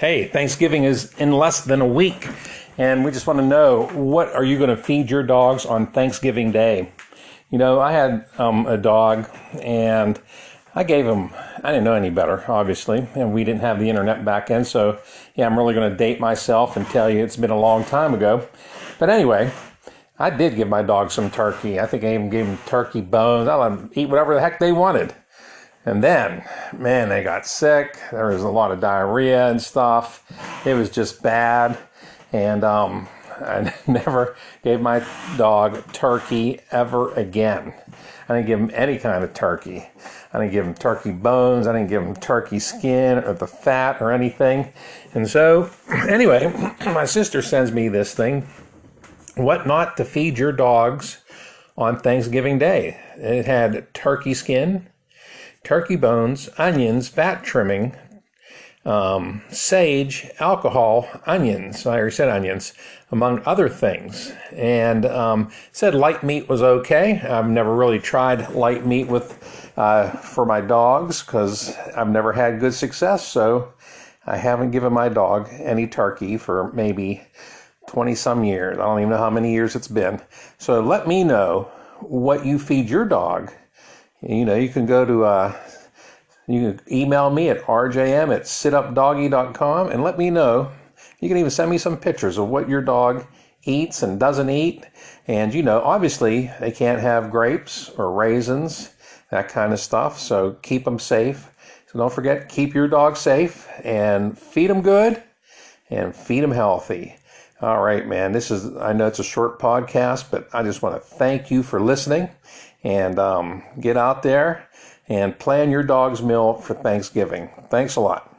Hey, Thanksgiving is in less than a week, and we just want to know what are you going to feed your dogs on Thanksgiving Day? You know, I had um, a dog, and I gave him. I didn't know any better, obviously, and we didn't have the internet back then. So, yeah, I'm really going to date myself and tell you it's been a long time ago. But anyway, I did give my dog some turkey. I think I even gave him turkey bones. I let him eat whatever the heck they wanted. And then, man, they got sick. There was a lot of diarrhea and stuff. It was just bad. And um, I never gave my dog turkey ever again. I didn't give him any kind of turkey. I didn't give him turkey bones. I didn't give him turkey skin or the fat or anything. And so, anyway, my sister sends me this thing what not to feed your dogs on Thanksgiving Day. It had turkey skin, turkey bones, onions, fat trimming, um, sage, alcohol, onions. I already said onions, among other things. And um, said light meat was okay. I've never really tried light meat with uh, for my dogs because I've never had good success. So I haven't given my dog any turkey for maybe 20 some years. I don't even know how many years it's been. So let me know what you feed your dog you know, you can go to, uh, you can email me at rjm at situpdoggy.com and let me know. You can even send me some pictures of what your dog eats and doesn't eat. And, you know, obviously they can't have grapes or raisins, that kind of stuff. So keep them safe. So don't forget, keep your dog safe and feed them good and feed them healthy. All right, man. This is, I know it's a short podcast, but I just want to thank you for listening and um, get out there and plan your dog's meal for Thanksgiving. Thanks a lot.